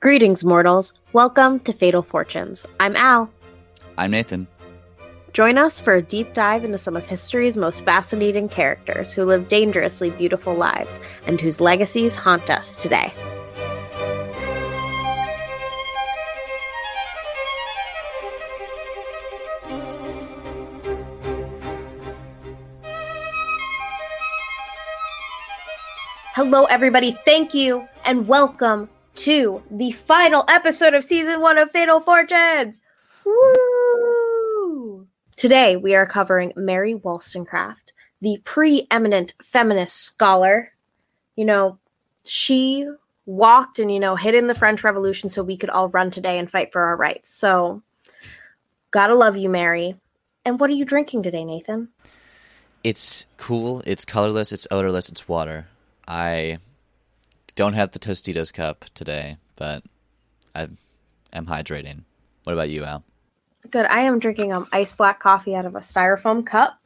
Greetings, mortals. Welcome to Fatal Fortunes. I'm Al. I'm Nathan. Join us for a deep dive into some of history's most fascinating characters who live dangerously beautiful lives and whose legacies haunt us today. Hello, everybody. Thank you and welcome to the final episode of season one of Fatal Fortunes. Woo! Today we are covering Mary Wollstonecraft, the preeminent feminist scholar. You know, she walked and, you know, hid in the French Revolution so we could all run today and fight for our rights. So, gotta love you, Mary. And what are you drinking today, Nathan? It's cool, it's colorless, it's odorless, it's water. I don't have the Tostitos cup today, but I am hydrating. What about you, Al? Good. I am drinking um ice black coffee out of a styrofoam cup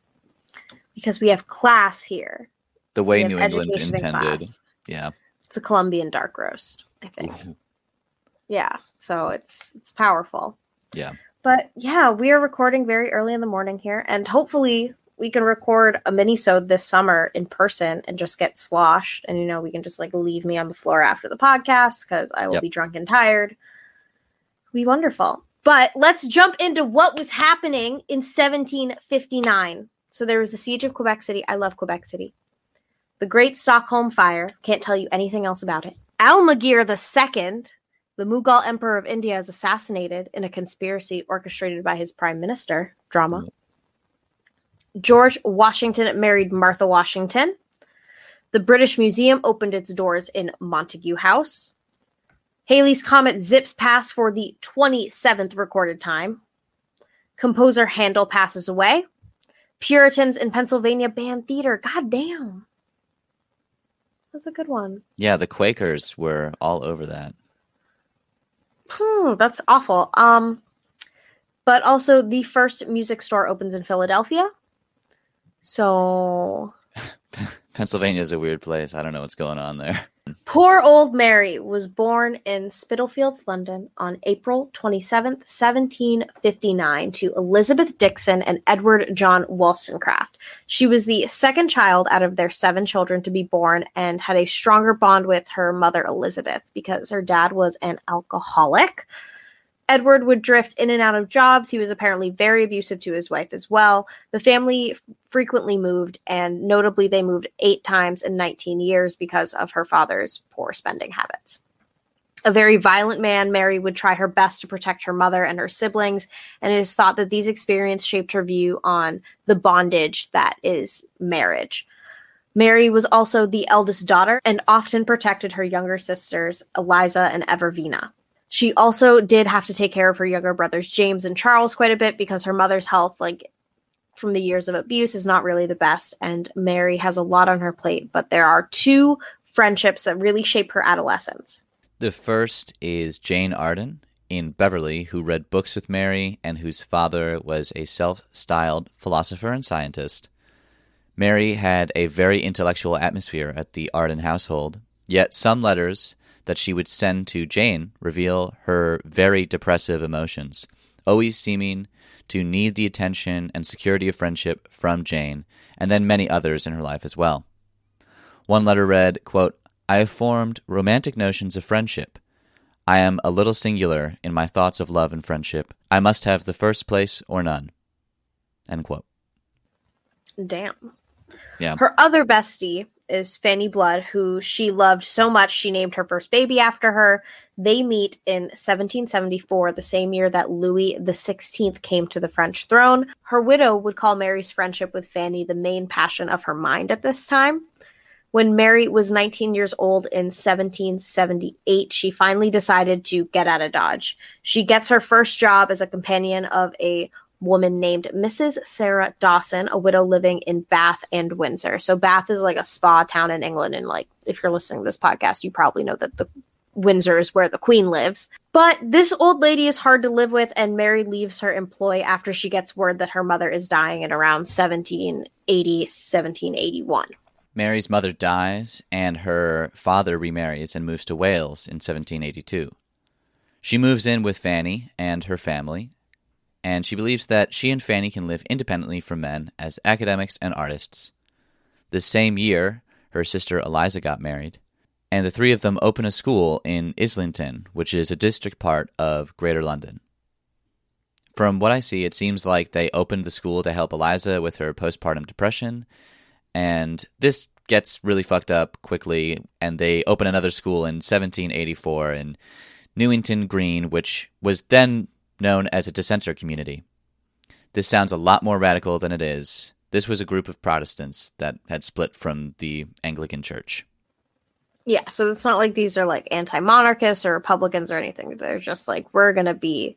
because we have class here. The way New England education in intended. Yeah. It's a Colombian dark roast, I think. Ooh. Yeah. So it's it's powerful. Yeah. But yeah, we are recording very early in the morning here, and hopefully we can record a mini-sode this summer in person and just get sloshed. And you know, we can just like leave me on the floor after the podcast because I will Yep. be drunk and tired. Be wonderful. But let's jump into what was happening in 1759. So there was the siege of Quebec City. I love Quebec City. The Great Stockholm Fire. Can't tell you anything else about it. Alamgir II, the Mughal Emperor of India, is assassinated in a conspiracy orchestrated by his prime minister. Drama. George Washington married Martha Washington. The British Museum opened its doors in Montagu House. Halley's Comet zips past for the 27th recorded time. Composer Handel passes away. Puritans in Pennsylvania ban theater. God damn. That's a good one. Yeah, the Quakers were all over that. Hmm, that's awful. Um, but also the first music store opens in Philadelphia. So Pennsylvania is a weird place. I don't know what's going on there. poor old Mary was born in Spitalfields, London on April 27th, 1759 to Elizabeth Dixon and Edward John Wollstonecraft. She was the second child out of their seven children to be born and had a stronger bond with her mother Elizabeth because her dad was an alcoholic. Edward would drift in and out of jobs. He was apparently very abusive to his wife as well. The family frequently moved, and notably, they moved eight times in 19 years because of her father's poor spending habits. A very violent man, Mary would try her best to protect her mother and her siblings, and it is thought that these experiences shaped her view on the bondage that is marriage. Mary was also the eldest daughter and often protected her younger sisters, Eliza and Evervina. She also did have to take care of her younger brothers, James and Charles, quite a bit because her mother's health, like from the years of abuse, is not really the best. And Mary has a lot on her plate, but there are two friendships that really shape her adolescence. The first is Jane Arden in Beverley, who read books with Mary and whose father was a self styled philosopher and scientist. Mary had a very intellectual atmosphere at the Arden household, yet some letters that she would send to Jane reveal her very depressive emotions, always seeming to need the attention and security of friendship from Jane, and then many others in her life as well. One letter read, quote, I have formed romantic notions of friendship. I am a little singular in my thoughts of love and friendship. I must have the first place or none. End quote. Damn. Yeah. Her other bestie is Fanny Blood, who she loved so much she named her first baby after her. They meet in 1774, the same year that Louis XVI came to the French throne. Her widow would call Mary's friendship with Fanny the main passion of her mind at this time. When Mary was 19 years old in 1778, she finally decided to get out of Dodge. She gets her first job as a companion of a woman named Mrs. Sarah Dawson, a widow living in Bath and Windsor. So Bath is like a spa town in England and like if you're listening to this podcast, you probably know that the Windsor is where the queen lives. But this old lady is hard to live with and Mary leaves her employ after she gets word that her mother is dying in around 1780 1781. Mary's mother dies, and her father remarries and moves to Wales in 1782. She moves in with Fanny and her family, and she believes that she and Fanny can live independently from men as academics and artists. The same year, her sister Eliza got married, and the three of them open a school in Islington, which is a district part of Greater London. From what I see, it seems like they opened the school to help Eliza with her postpartum depression, and this gets really fucked up quickly, and they open another school in 1784 in Newington Green, which was then known as a dissenter community. This sounds a lot more radical than it is. This was a group of Protestants that had split from the Anglican Church. Yeah, so it's not like these are like anti monarchists or Republicans or anything. They're just like, we're going to be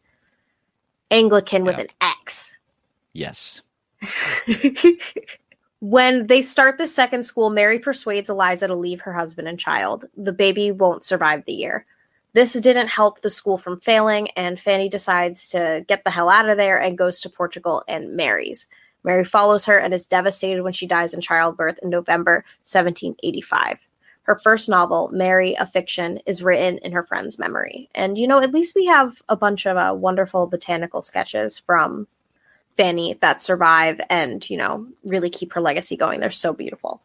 Anglican with an X. Yes. when they start the second school, Mary persuades Eliza to leave her husband and child. The baby won't survive the year. This didn't help the school from failing, and Fanny decides to get the hell out of there and goes to Portugal and marries. Mary follows her and is devastated when she dies in childbirth in November 1785. Her first novel, Mary, a Fiction, is written in her friend's memory. And, you know, at least we have a bunch of uh, wonderful botanical sketches from Fanny that survive and, you know, really keep her legacy going. They're so beautiful.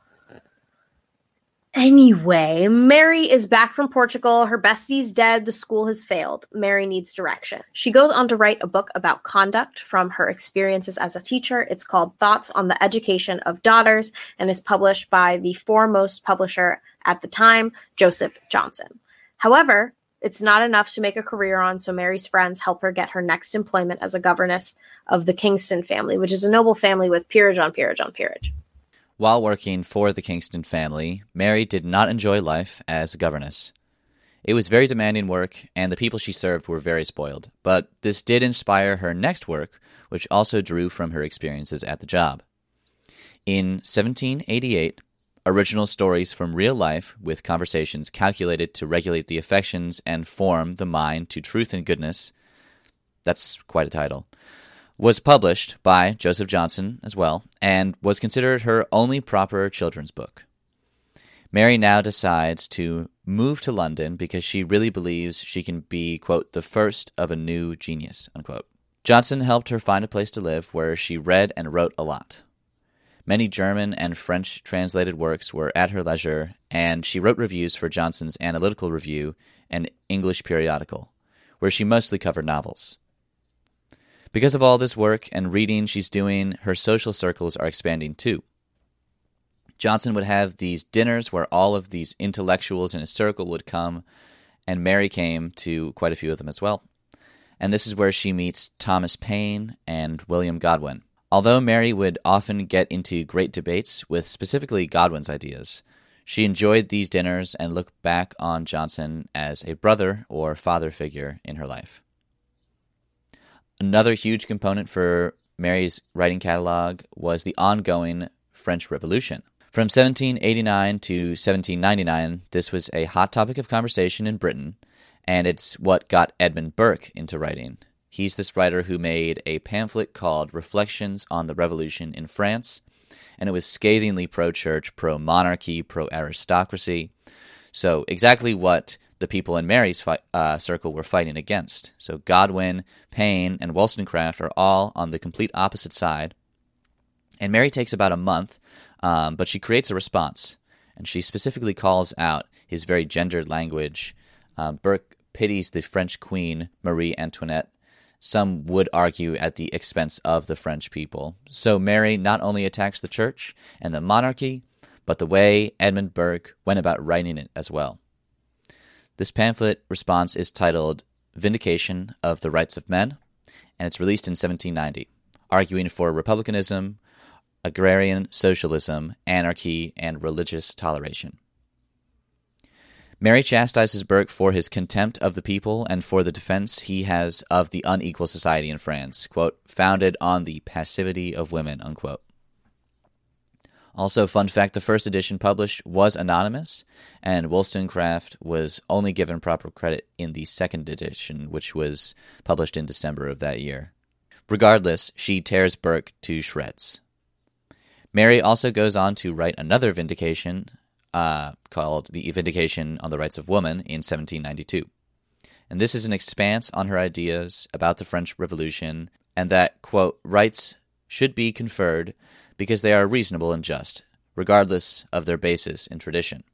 Anyway, Mary is back from Portugal. Her bestie's dead. The school has failed. Mary needs direction. She goes on to write a book about conduct from her experiences as a teacher. It's called Thoughts on the Education of Daughters and is published by the foremost publisher at the time, Joseph Johnson. However, it's not enough to make a career on, so Mary's friends help her get her next employment as a governess of the Kingston family, which is a noble family with peerage on peerage on peerage. While working for the Kingston family, Mary did not enjoy life as a governess. It was very demanding work, and the people she served were very spoiled, but this did inspire her next work, which also drew from her experiences at the job. In 1788, original stories from real life with conversations calculated to regulate the affections and form the mind to truth and goodness that's quite a title was published by Joseph Johnson as well, and was considered her only proper children's book. Mary now decides to move to London because she really believes she can be, quote, the first of a new genius, unquote. Johnson helped her find a place to live where she read and wrote a lot. Many German and French translated works were at her leisure, and she wrote reviews for Johnson's Analytical Review, an English periodical, where she mostly covered novels. Because of all this work and reading she's doing, her social circles are expanding too. Johnson would have these dinners where all of these intellectuals in his circle would come, and Mary came to quite a few of them as well. And this is where she meets Thomas Paine and William Godwin. Although Mary would often get into great debates with specifically Godwin's ideas, she enjoyed these dinners and looked back on Johnson as a brother or father figure in her life. Another huge component for Mary's writing catalog was the ongoing French Revolution. From 1789 to 1799, this was a hot topic of conversation in Britain, and it's what got Edmund Burke into writing. He's this writer who made a pamphlet called Reflections on the Revolution in France, and it was scathingly pro church, pro monarchy, pro aristocracy. So, exactly what the people in Mary's uh, circle were fighting against. So Godwin, Paine, and Wollstonecraft are all on the complete opposite side. And Mary takes about a month, um, but she creates a response. And she specifically calls out his very gendered language. Um, Burke pities the French queen, Marie Antoinette. Some would argue at the expense of the French people. So Mary not only attacks the church and the monarchy, but the way Edmund Burke went about writing it as well. This pamphlet response is titled Vindication of the Rights of Men, and it's released in 1790, arguing for republicanism, agrarian socialism, anarchy, and religious toleration. Mary chastises Burke for his contempt of the people and for the defense he has of the unequal society in France, quote, founded on the passivity of women, unquote. Also, fun fact the first edition published was anonymous, and Wollstonecraft was only given proper credit in the second edition, which was published in December of that year. Regardless, she tears Burke to shreds. Mary also goes on to write another vindication uh, called The Vindication on the Rights of Woman in 1792. And this is an expanse on her ideas about the French Revolution and that, quote, rights should be conferred because they are reasonable and just, regardless of their basis in tradition.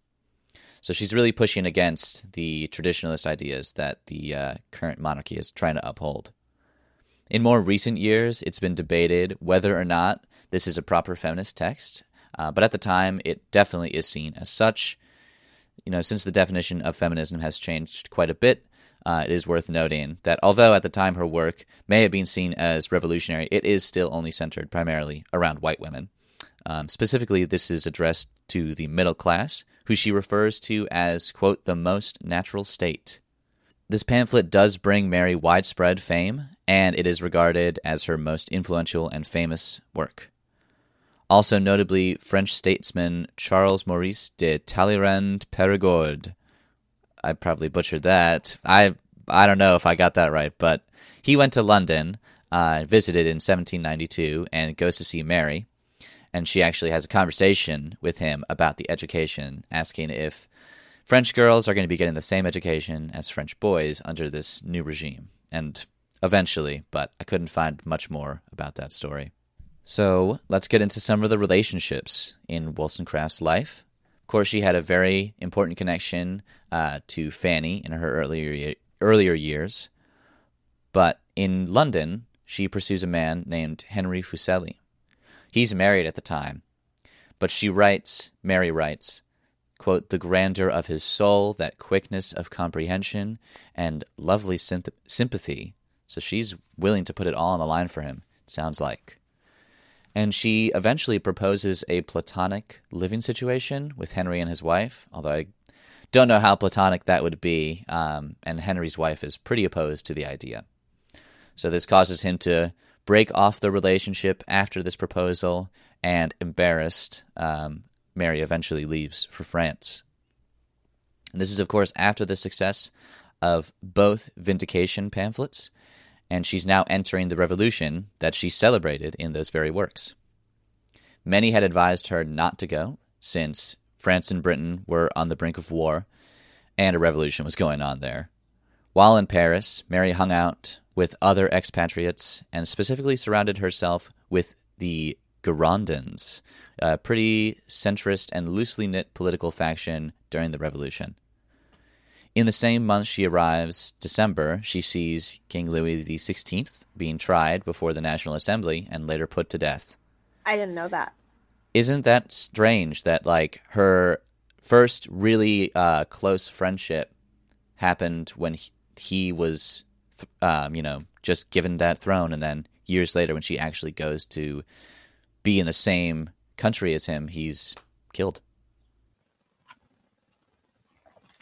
So she's really pushing against the traditionalist ideas that the uh, current monarchy is trying to uphold. In more recent years, it's been debated whether or not this is a proper feminist text, uh, but at the time, it definitely is seen as such. You know, since the definition of feminism has changed quite a bit, uh, it is worth noting that although at the time her work may have been seen as revolutionary, it is still only centered primarily around white women. Um, specifically, this is addressed to the middle class, who she refers to as, quote, the most natural state. This pamphlet does bring Mary widespread fame, and it is regarded as her most influential and famous work. Also, notably, French statesman Charles Maurice de Talleyrand Perigord. I probably butchered that. I I don't know if I got that right, but he went to London, uh, visited in 1792, and goes to see Mary and she actually has a conversation with him about the education, asking if French girls are going to be getting the same education as French boys under this new regime. And eventually, but I couldn't find much more about that story. So let's get into some of the relationships in Wollstonecraft's life. Of course, she had a very important connection uh, to Fanny in her earlier earlier years, but in London, she pursues a man named Henry Fuseli. He's married at the time. But she writes, Mary writes, quote, the grandeur of his soul, that quickness of comprehension, and lovely sympathy. So she's willing to put it all on the line for him, sounds like. And she eventually proposes a platonic living situation with Henry and his wife, although I don't know how platonic that would be. Um, and Henry's wife is pretty opposed to the idea. So this causes him to break off the relationship after this proposal, and embarrassed, um, Mary eventually leaves for France. And this is, of course, after the success of both vindication pamphlets, and she's now entering the revolution that she celebrated in those very works. Many had advised her not to go, since France and Britain were on the brink of war, and a revolution was going on there. While in Paris, Mary hung out with other expatriates and specifically surrounded herself with the Girondins, a pretty centrist and loosely knit political faction during the Revolution. In the same month she arrives, December, she sees King Louis XVI being tried before the National Assembly and later put to death. I didn't know that. Isn't that strange that, like, her first really uh, close friendship happened when he, he was um, you know, just given that throne, and then years later, when she actually goes to be in the same country as him, he's killed.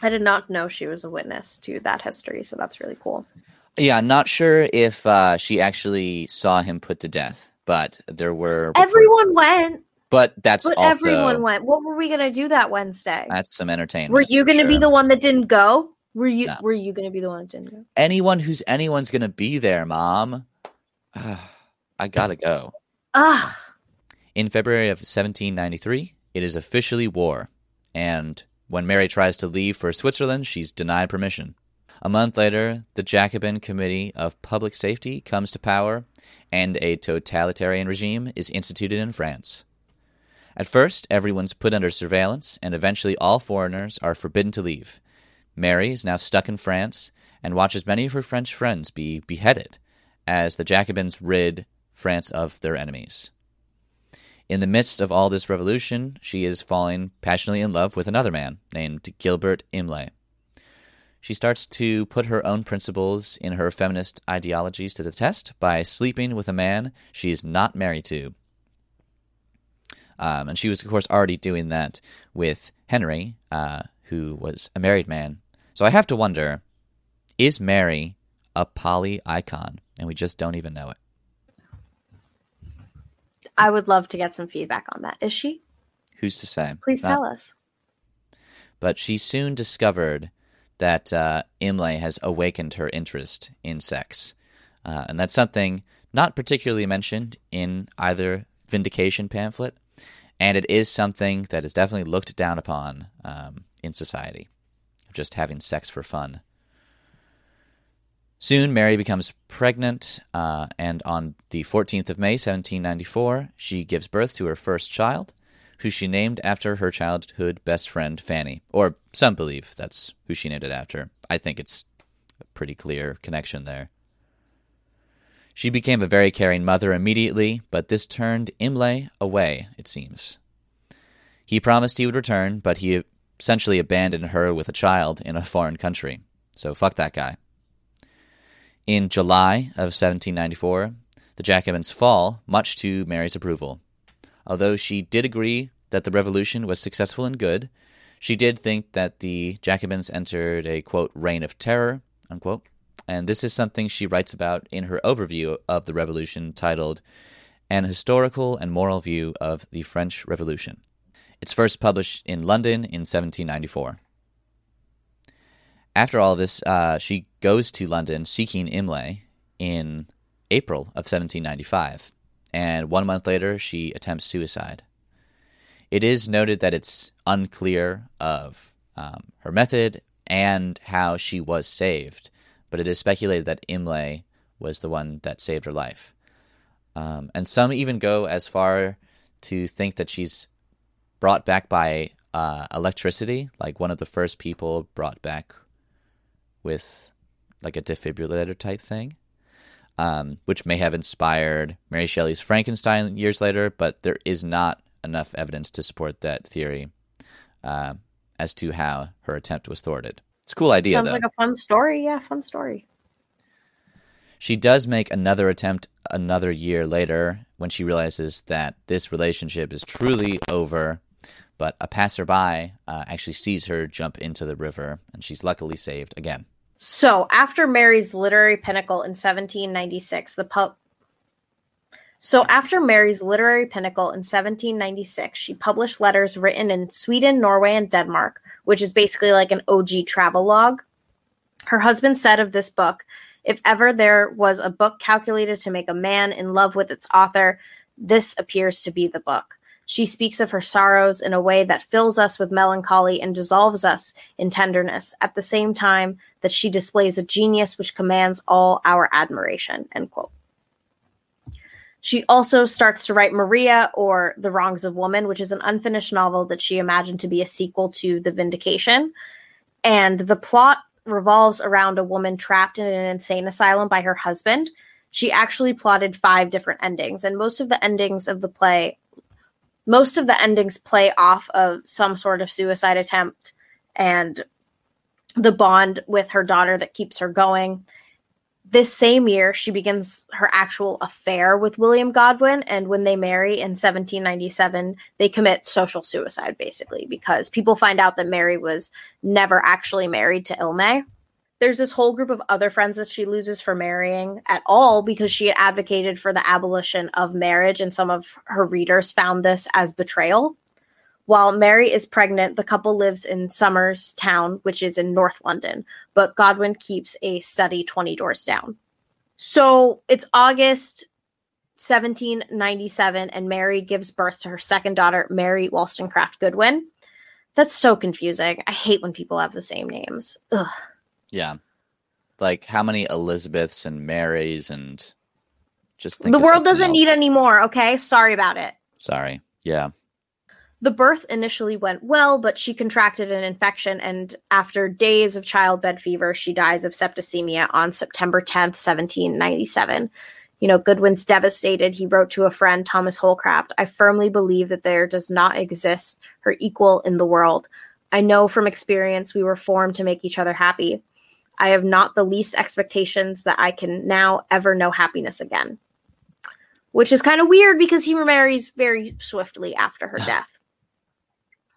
I did not know she was a witness to that history, so that's really cool. Yeah, not sure if uh, she actually saw him put to death, but there were everyone went. But that's but also, everyone went. What were we gonna do that Wednesday? That's some entertainment. Were you gonna sure. be the one that didn't go? Were you No. were you gonna be the one that didn't go? Anyone who's anyone's gonna be there, Mom. I gotta go. Ah, In February of 1793, it is officially war, and when Mary tries to leave for Switzerland, she's denied permission. A month later, the Jacobin Committee of Public Safety comes to power, and a totalitarian regime is instituted in France. At first, everyone's put under surveillance, and eventually all foreigners are forbidden to leave. Mary is now stuck in France and watches many of her French friends be beheaded as the Jacobins rid France of their enemies. In the midst of all this revolution, she is falling passionately in love with another man named Gilbert Imlay. She starts to put her own principles in her feminist ideologies to the test by sleeping with a man she is not married to. Um, and she was, of course, already doing that with Henry, uh, who was a married man. So I have to wonder is Mary a poly icon and we just don't even know it? I would love to get some feedback on that. Is she? Who's to say? Please Not- tell us. But she soon discovered that uh, Imlay has awakened her interest in sex. Uh, and that's something not particularly mentioned in either Vindication pamphlet, and it is something that is definitely looked down upon um, in society, just having sex for fun. Soon, Mary becomes pregnant, uh, and on the 14th of May, 1794, she gives birth to her first child, who she named after her childhood best friend, Fanny. Or some believe that's who she named it after. I think it's a pretty clear connection there. She became a very caring mother immediately, but this turned Imlay away, it seems. He promised he would return, but he essentially abandoned her with a child in a foreign country. So fuck that guy. In July of 1794, the Jacobins fall, much to Mary's approval. Although she did agree that the revolution was successful and good, she did think that the Jacobins entered a quote reign of terror, unquote. And this is something she writes about in her overview of the revolution titled An Historical and Moral View of the French Revolution. It's first published in London in 1794 after all of this, uh, she goes to London seeking Imlay in April of 1795, and one month later, she attempts suicide. It is noted that it's unclear of um, her method and how she was saved, but it is speculated that Imlay was the one that saved her life. Um, and some even go as far to think that she's brought back by uh, electricity, like one of the first people brought back with like a defibrillator type thing, um, which may have inspired Mary Shelley's Frankenstein years later, but there is not enough evidence to support that theory uh, as to how her attempt was thwarted. It's a cool idea. Sounds though. like a fun story. Yeah, fun story. She does make another attempt another year later when she realizes that this relationship is truly over. But a passerby uh, actually sees her jump into the river, and she's luckily saved again. So, after Mary's literary pinnacle in 1796, the pub. So, after Mary's literary pinnacle in 1796, she published letters written in Sweden, Norway, and Denmark, which is basically like an OG travel log. Her husband said of this book, if ever there was a book calculated to make a man in love with its author, this appears to be the book. She speaks of her sorrows in a way that fills us with melancholy and dissolves us in tenderness, at the same time that she displays a genius which commands all our admiration. End quote. She also starts to write Maria or The Wrongs of Woman, which is an unfinished novel that she imagined to be a sequel to The Vindication. And the plot revolves around a woman trapped in an insane asylum by her husband. She actually plotted five different endings, and most of the endings of the play most of the endings play off of some sort of suicide attempt and the bond with her daughter that keeps her going. This same year, she begins her actual affair with William Godwin. And when they marry in 1797, they commit social suicide, basically, because people find out that Mary was never actually married to Imlay there's this whole group of other friends that she loses for marrying at all because she had advocated for the abolition of marriage, and some of her readers found this as betrayal. While Mary is pregnant, the couple lives in Somers Town, which is in North London, but Godwin keeps a study 20 doors down. So it's August 1797, and Mary gives birth to her second daughter, Mary Wollstonecraft Godwin. That's so confusing. I hate when people have the same names. Ugh. Yeah. Like how many Elizabeths and Marys and just the world doesn't else. need any more, okay? Sorry about it. Sorry. Yeah. The birth initially went well, but she contracted an infection, and after days of childbed fever, she dies of septicemia on September 10th, 1797. You know, Godwin's devastated. He wrote to a friend, Thomas Holcroft I firmly believe that there does not exist her equal in the world. I know from experience we were formed to make each other happy. I have not the least expectations that I can now ever know happiness again. Which is kind of weird because he remarries very swiftly after her death.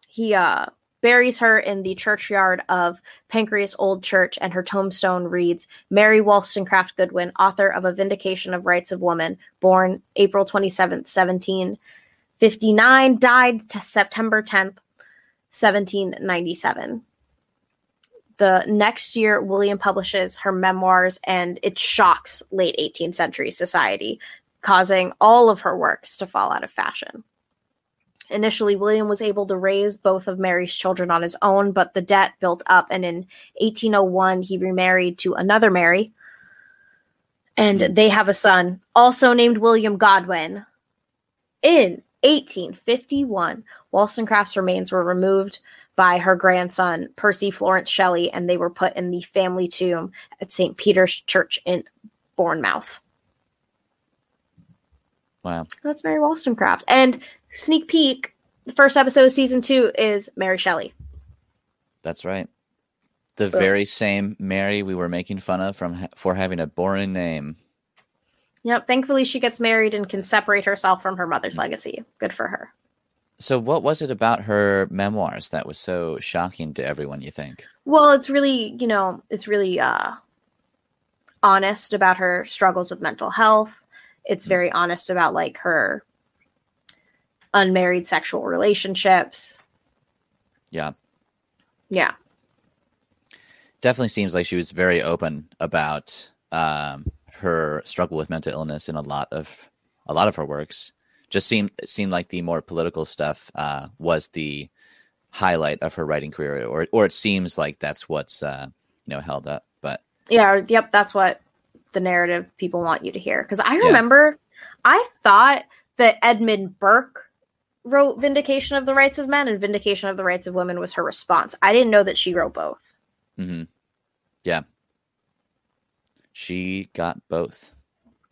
He uh, buries her in the churchyard of Pancras Old Church, and her tombstone reads Mary Wollstonecraft Godwin, author of A Vindication of Rights of Woman, born April 27th, 1759, died to September 10th, 1797 the next year, William publishes her memoirs, and it shocks late 18th century society, causing all of her works to fall out of fashion. Initially, William was able to raise both of Mary's children on his own, but the debt built up, and in 1801, he remarried to another Mary. And they have a son, also named William Godwin. In 1851, Wollstonecraft's remains were removed by her grandson, Percy Florence Shelley, and they were put in the family tomb at St. Peter's Church in Bournemouth. Wow. That's Mary Wollstonecraft. And sneak peek, the first episode of season two is Mary Shelley. That's right. The Boom. very same Mary we were making fun of from ha- for having a boring name. Yep. Thankfully, she gets married and can separate herself from her mother's mm. legacy. Good for her. So, what was it about her memoirs that was so shocking to everyone? You think? Well, it's really, you know, it's really uh, honest about her struggles with mental health. It's very honest about like her unmarried sexual relationships. Yeah, Yeah. definitely seems like she was very open about um, her struggle with mental illness in a lot of a lot of her works. Just seemed seemed like the more political stuff uh, was the highlight of her writing career, or or it seems like that's what's uh, you know held up. But Yeah. Yep. That's what the narrative people want you to hear. Because I Yeah. remember I thought that Edmund Burke wrote Vindication of the Rights of Men and Vindication of the Rights of Women was her response. I didn't know that she wrote both. hmm yeah, she got both.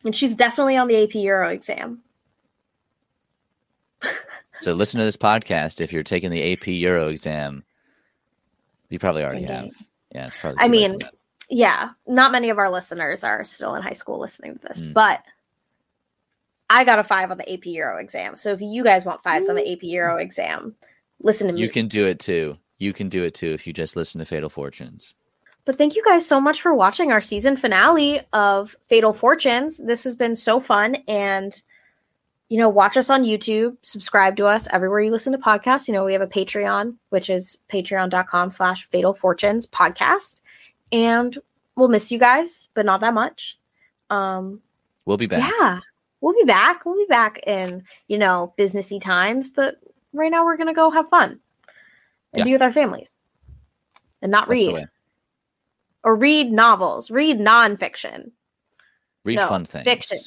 And she's definitely on the AP Euro exam. So listen to this podcast if you're taking the AP Euro exam. You probably already Okay. have. Yeah, it's probably. I too late for mean, yeah, not many of our listeners are still in high school listening to this, Mm. but I got a five on the AP Euro exam. So if you guys want fives on the AP Euro exam, listen to me. you can do it too. You can do it too if you just listen to Fatal Fortunes. But thank you guys so much for watching our season finale of Fatal Fortunes. This has been so fun. And, you know, watch us on YouTube, subscribe to us everywhere you listen to podcasts. You know, we have a Patreon, which is patreon.com slash fatal fortunes podcast. And we'll miss you guys, but not that much. Um, We'll be back. yeah, we'll be back. We'll be back in, you know, businessy times. But right now we're going to go have fun and Yeah. be with our families and not That's read or read novels, read nonfiction, Read No, fun things. fiction.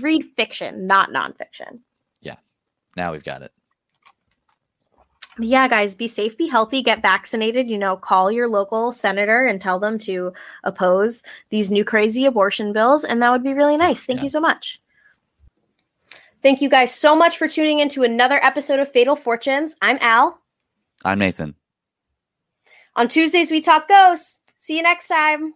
Read fiction, not nonfiction. Yeah. Now we've got it. Yeah, guys, be safe, be healthy, get vaccinated. You know, call your local senator and tell them to oppose these new crazy abortion bills, and that would be really nice. Thank Yeah. you so much. Thank you guys so much for tuning into another episode of Fatal Fortunes. I'm Al. I'm Nathan. On Tuesdays, we talk ghosts. See you next time.